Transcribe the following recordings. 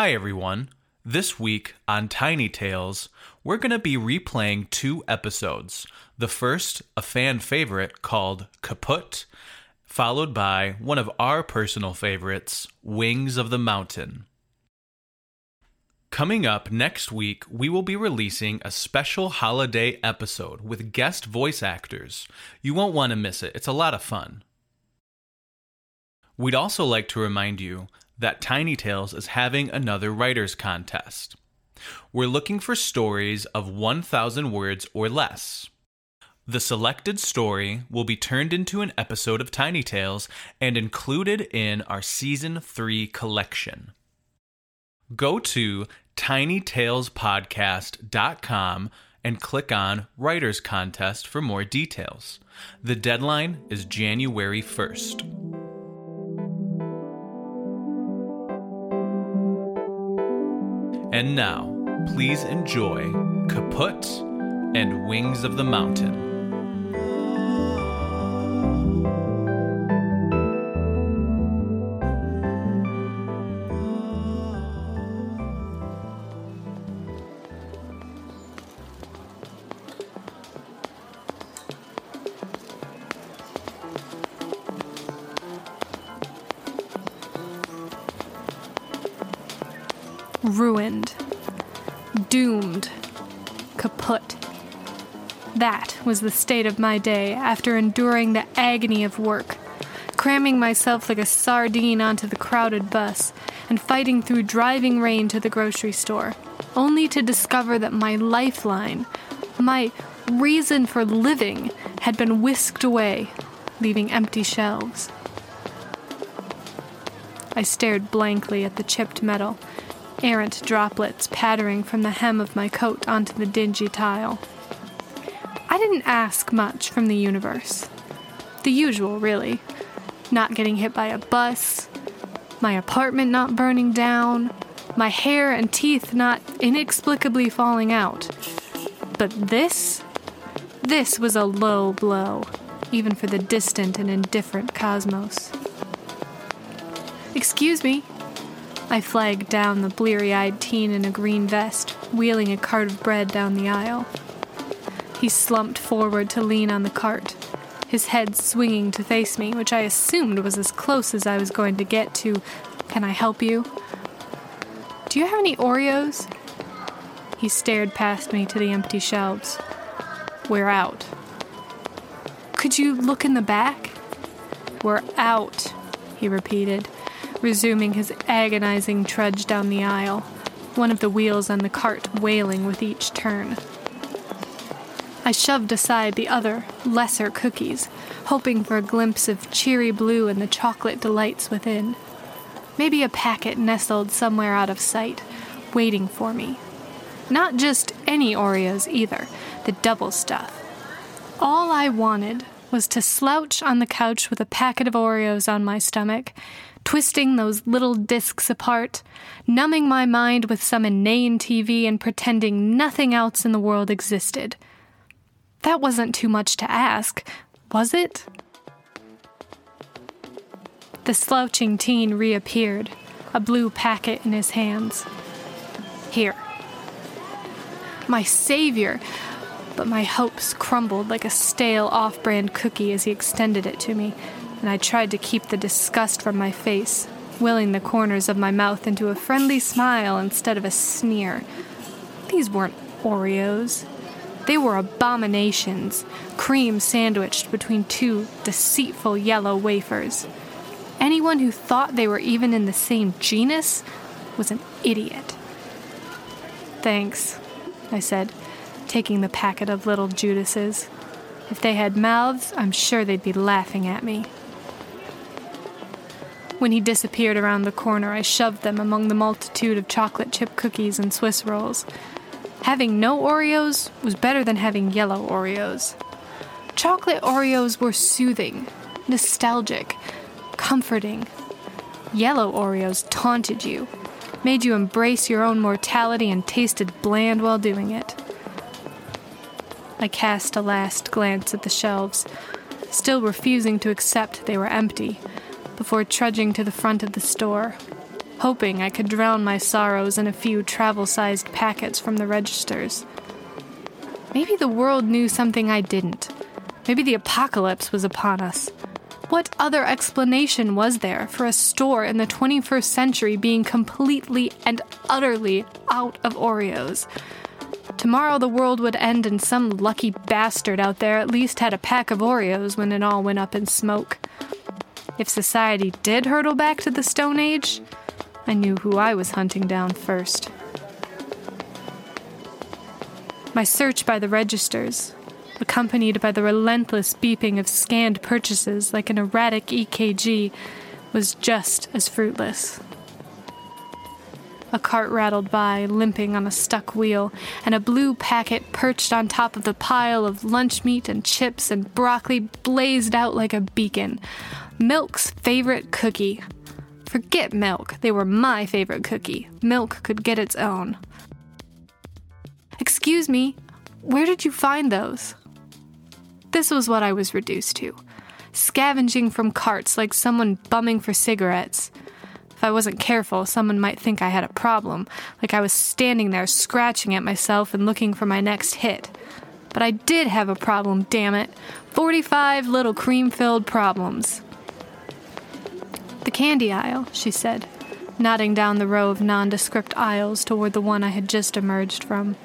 Hi, everyone. This week on Tiny Tales, we're going to be replaying two episodes. The first, a fan favorite called Kaput, followed by one of our personal favorites, Wings of the Mountain. Coming up next week, we will be releasing a special holiday episode with guest voice actors. You won't want to miss it, it's a lot of fun. We'd also like to remind you that Tiny Tales is having another writers contest. We're looking for stories of 1,000 words or less. The selected story will be turned into an episode of Tiny Tales and included in our Season 3 collection. Go to tinytalespodcast.com and click on Writers Contest for more details. The deadline is January 1st. And now, please enjoy Kaput and Wings of the Mountain. Ruined, doomed, kaput. That was the state of my day after enduring the agony of work, cramming myself like a sardine onto the crowded bus and fighting through driving rain to the grocery store, only to discover that my lifeline, my reason for living, had been whisked away, leaving empty shelves. I stared blankly at the chipped metal errant droplets pattering from the hem of my coat onto the dingy tile. I didn't ask much from the universe. The usual, really. Not getting hit by a bus, my apartment not burning down, my hair and teeth not inexplicably falling out. But this? This was a low blow, even for the distant and indifferent cosmos. Excuse me, I flagged down the bleary eyed teen in a green vest, wheeling a cart of bread down the aisle. He slumped forward to lean on the cart, his head swinging to face me, which I assumed was as close as I was going to get to, Can I help you? Do you have any Oreos? He stared past me to the empty shelves. We're out. Could you look in the back? We're out, he repeated resuming his agonizing trudge down the aisle, one of the wheels on the cart wailing with each turn. I shoved aside the other, lesser cookies, hoping for a glimpse of cheery blue and the chocolate delights within. Maybe a packet nestled somewhere out of sight, waiting for me. Not just any Oreos either, the double stuff. All I wanted was to slouch on the couch with a packet of Oreos on my stomach twisting those little discs apart, numbing my mind with some inane TV and pretending nothing else in the world existed. That wasn't too much to ask, was it? The slouching teen reappeared, a blue packet in his hands. Here. My savior! But my hopes crumbled like a stale off brand cookie as he extended it to me and I tried to keep the disgust from my face, willing the corners of my mouth into a friendly smile instead of a sneer. These weren't Oreos. They were abominations, cream sandwiched between two deceitful yellow wafers. Anyone who thought they were even in the same genus was an idiot. Thanks, I said, taking the packet of little Judases. If they had mouths, I'm sure they'd be laughing at me. When he disappeared around the corner, I shoved them among the multitude of chocolate chip cookies and Swiss rolls. Having no Oreos was better than having yellow Oreos. Chocolate Oreos were soothing, nostalgic, comforting. Yellow Oreos taunted you, made you embrace your own mortality, and tasted bland while doing it. I cast a last glance at the shelves, still refusing to accept they were empty before trudging to the front of the store. hoping I could drown my sorrows in a few travel sized packets from the registers. Maybe the world knew something I didn't. Maybe the apocalypse was upon us. What other explanation was there for a store in the 21st century being completely and utterly out of Oreos? Tomorrow the world would end, and some lucky bastard out there at least had a pack of Oreos when it all went up in smoke. If society did hurtle back to the Stone Age, I knew who I was hunting down first. My search by the registers, accompanied by the relentless beeping of scanned purchases like an erratic EKG, was just as fruitless. A cart rattled by, limping on a stuck wheel, and a blue packet perched on top of the pile of lunch meat and chips and broccoli blazed out like a beacon. Milk's favorite cookie. Forget milk, they were my favorite cookie. Milk could get its own. Excuse me, where did you find those? This was what I was reduced to scavenging from carts like someone bumming for cigarettes. If I wasn't careful, someone might think I had a problem, like I was standing there scratching at myself and looking for my next hit. But I did have a problem, damn it. 45 little cream filled problems. The candy aisle, she said, nodding down the row of nondescript aisles toward the one I had just emerged from.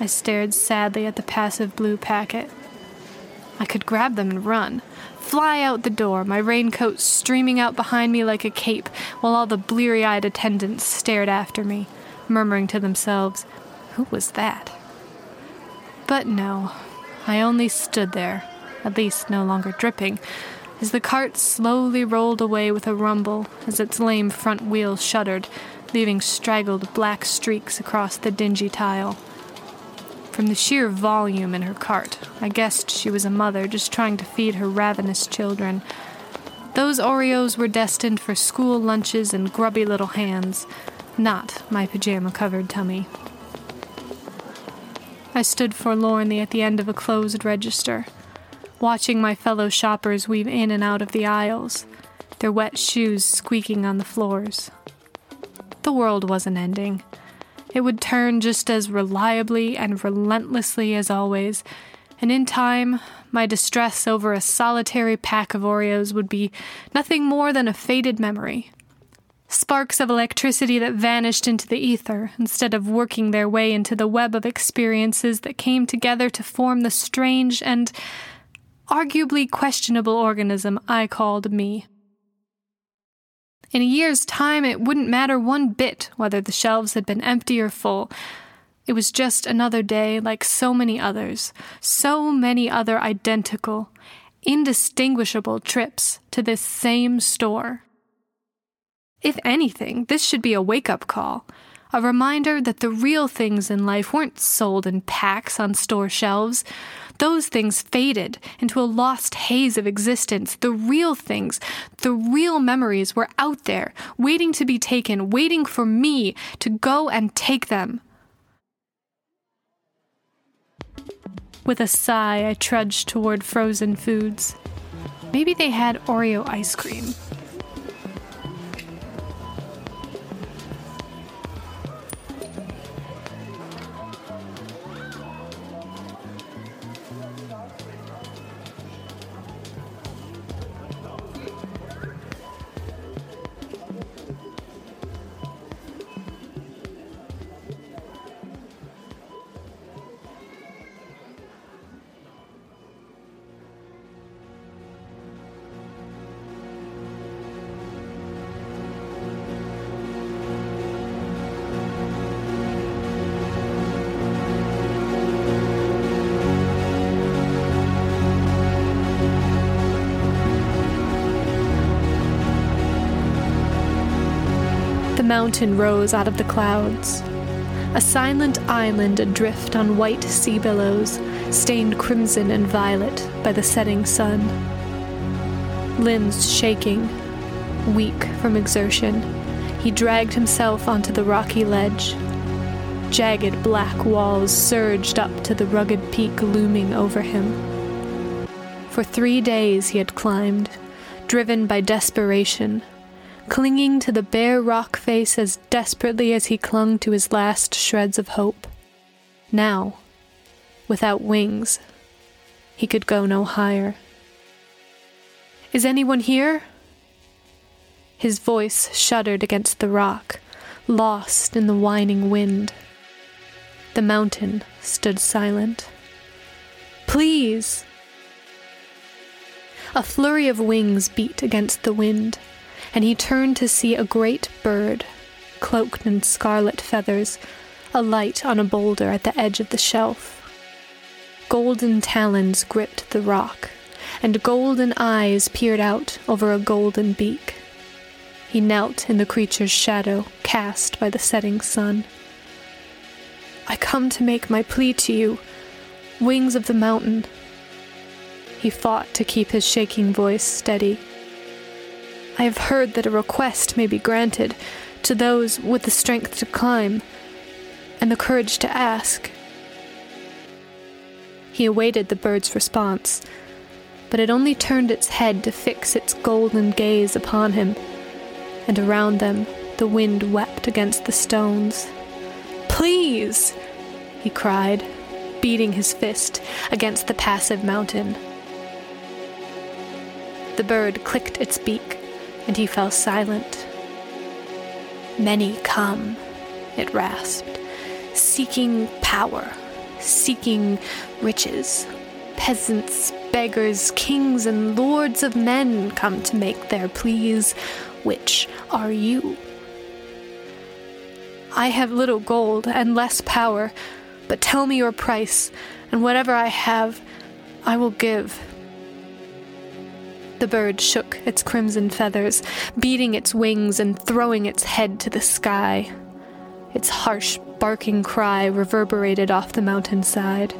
I stared sadly at the passive blue packet. I could grab them and run, fly out the door, my raincoat streaming out behind me like a cape, while all the bleary eyed attendants stared after me, murmuring to themselves, Who was that? But no, I only stood there, at least no longer dripping, as the cart slowly rolled away with a rumble as its lame front wheels shuddered, leaving straggled black streaks across the dingy tile. From the sheer volume in her cart, I guessed she was a mother just trying to feed her ravenous children. Those Oreos were destined for school lunches and grubby little hands, not my pajama covered tummy. I stood forlornly at the end of a closed register, watching my fellow shoppers weave in and out of the aisles, their wet shoes squeaking on the floors. The world wasn't ending. It would turn just as reliably and relentlessly as always, and in time, my distress over a solitary pack of Oreos would be nothing more than a faded memory. Sparks of electricity that vanished into the ether instead of working their way into the web of experiences that came together to form the strange and arguably questionable organism I called me. In a year's time, it wouldn't matter one bit whether the shelves had been empty or full. It was just another day like so many others, so many other identical, indistinguishable trips to this same store. If anything, this should be a wake up call, a reminder that the real things in life weren't sold in packs on store shelves. Those things faded into a lost haze of existence. The real things, the real memories were out there, waiting to be taken, waiting for me to go and take them. With a sigh, I trudged toward frozen foods. Maybe they had Oreo ice cream. Mountain rose out of the clouds. A silent island adrift on white sea billows, stained crimson and violet by the setting sun. Limbs shaking, weak from exertion, he dragged himself onto the rocky ledge. Jagged black walls surged up to the rugged peak looming over him. For three days he had climbed, driven by desperation clinging to the bare rock face as desperately as he clung to his last shreds of hope. Now, without wings, he could go no higher. Is anyone here? His voice shuddered against the rock, lost in the whining wind. The mountain stood silent. Please! A flurry of wings beat against the wind, and he turned to see a great bird, cloaked in scarlet feathers, alight on a boulder at the edge of the shelf. Golden talons gripped the rock, and golden eyes peered out over a golden beak. He knelt in the creature's shadow, cast by the setting sun. I come to make my plea to you, wings of the mountain. He fought to keep his shaking voice steady. I have heard that a request may be granted to those with the strength to climb and the courage to ask. He awaited the bird's response, but it only turned its head to fix its golden gaze upon him, and around them the wind wept against the stones. Please! he cried, beating his fist against the passive mountain. The bird clicked its beak, and he fell silent. Many come, it rasped, seeking power seeking riches. Peasants, beggars, kings, and lords of men come to make their pleas. Which are you? I have little gold and less power, but tell me your price, and whatever I have, I will give. The bird shook its crimson feathers, beating its wings and throwing its head to the sky. Its harsh barking cry reverberated off the mountainside.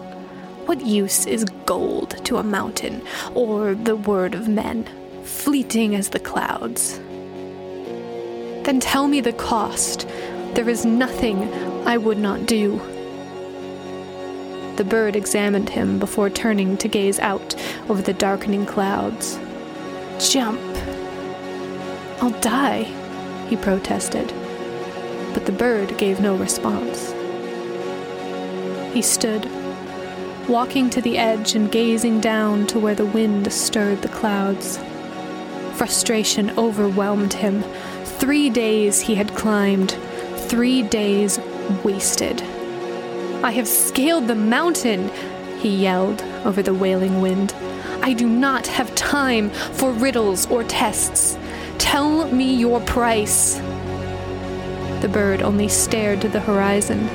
What use is gold to a mountain, or the word of men, fleeting as the clouds? Then tell me the cost. There is nothing I would not do. The bird examined him before turning to gaze out over the darkening clouds. Jump! I'll die, he protested but the bird gave no response. He stood, walking to the edge and gazing down to where the wind stirred the clouds. Frustration overwhelmed him. Three days he had climbed, three days wasted. I have scaled the mountain, he yelled over the wailing wind. I do not have time for riddles or tests. Tell me your price. The bird only stared to the horizon,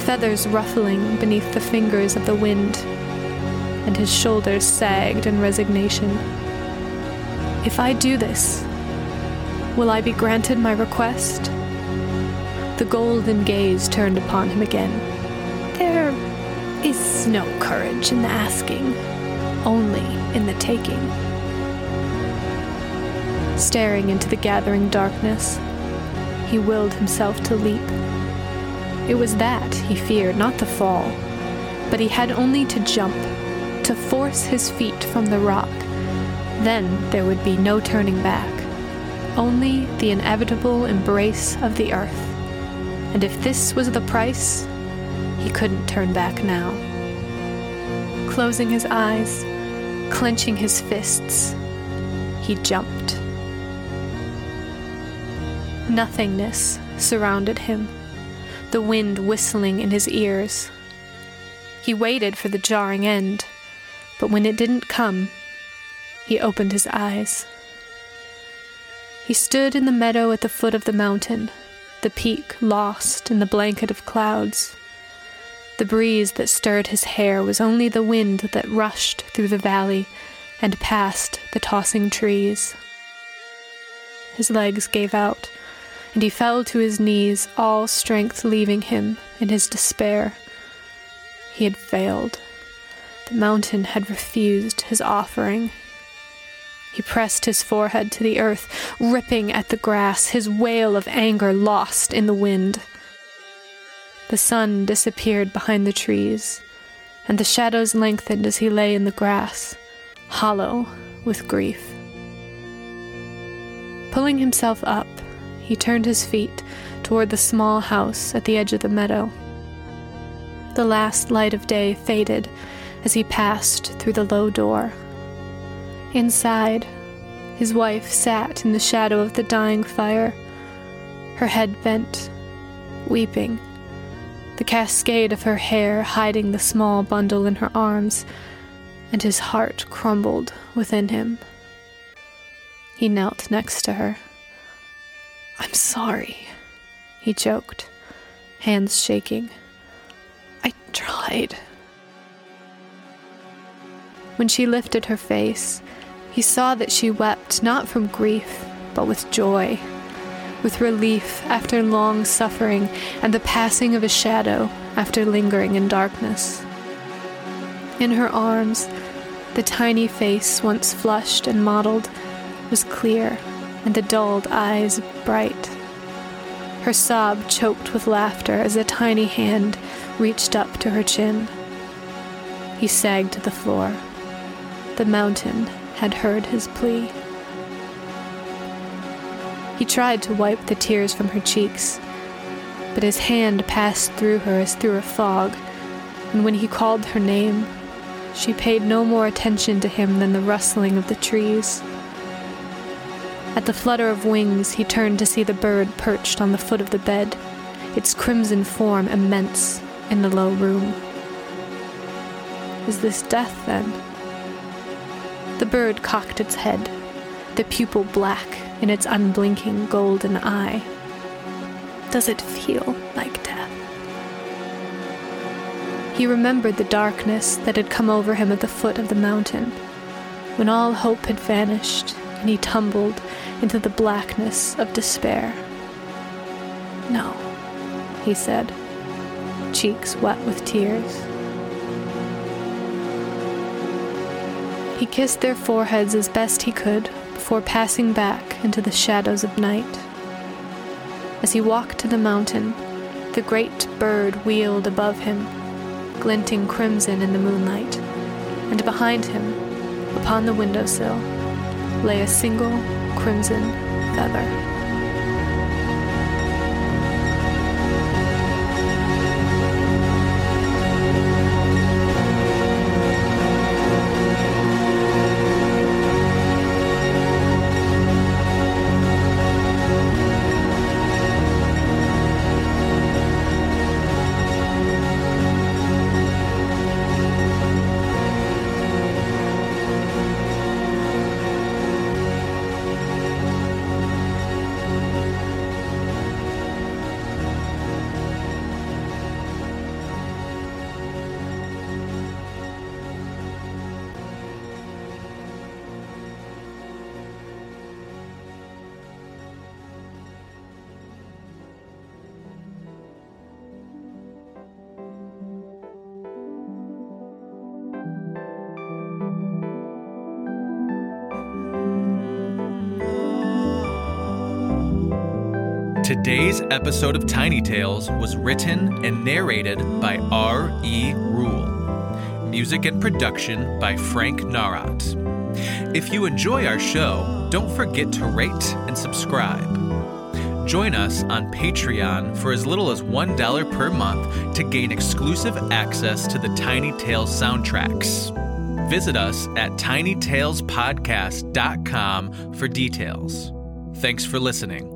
feathers ruffling beneath the fingers of the wind, and his shoulders sagged in resignation. If I do this, will I be granted my request? The golden gaze turned upon him again. There is no courage in the asking, only in the taking. Staring into the gathering darkness, he willed himself to leap. It was that he feared, not the fall, but he had only to jump, to force his feet from the rock. Then there would be no turning back, only the inevitable embrace of the earth. And if this was the price, he couldn't turn back now. Closing his eyes, clenching his fists, he jumped. Nothingness surrounded him, the wind whistling in his ears. He waited for the jarring end, but when it didn't come, he opened his eyes. He stood in the meadow at the foot of the mountain, the peak lost in the blanket of clouds. The breeze that stirred his hair was only the wind that rushed through the valley and past the tossing trees. His legs gave out and he fell to his knees, all strength leaving him in his despair. He had failed. The mountain had refused his offering. He pressed his forehead to the earth, ripping at the grass, his wail of anger lost in the wind. The sun disappeared behind the trees, and the shadows lengthened as he lay in the grass, hollow with grief. Pulling himself up, he turned his feet toward the small house at the edge of the meadow. The last light of day faded as he passed through the low door. Inside, his wife sat in the shadow of the dying fire, her head bent, weeping, the cascade of her hair hiding the small bundle in her arms, and his heart crumbled within him. He knelt next to her. I'm sorry, he choked, hands shaking. I tried. When she lifted her face, he saw that she wept not from grief, but with joy, with relief after long suffering and the passing of a shadow after lingering in darkness. In her arms, the tiny face, once flushed and mottled, was clear and the dulled eyes bright. Her sob choked with laughter as a tiny hand reached up to her chin. He sagged to the floor. The mountain had heard his plea. He tried to wipe the tears from her cheeks, but his hand passed through her as through a fog, and when he called her name, she paid no more attention to him than the rustling of the trees. At the flutter of wings, he turned to see the bird perched on the foot of the bed, its crimson form immense in the low room. Is this death, then? The bird cocked its head, the pupil black in its unblinking golden eye. Does it feel like death? He remembered the darkness that had come over him at the foot of the mountain, when all hope had vanished and he tumbled into the blackness of despair. No, he said, cheeks wet with tears. He kissed their foreheads as best he could before passing back into the shadows of night. As he walked to the mountain, the great bird wheeled above him, glinting crimson in the moonlight, and behind him, upon the windowsill, lay a single crimson feather. Today's episode of Tiny Tales was written and narrated by R. E. Rule. Music and production by Frank Narat. If you enjoy our show, don't forget to rate and subscribe. Join us on Patreon for as little as $1 per month to gain exclusive access to the Tiny Tales soundtracks. Visit us at tinytalespodcast.com for details. Thanks for listening.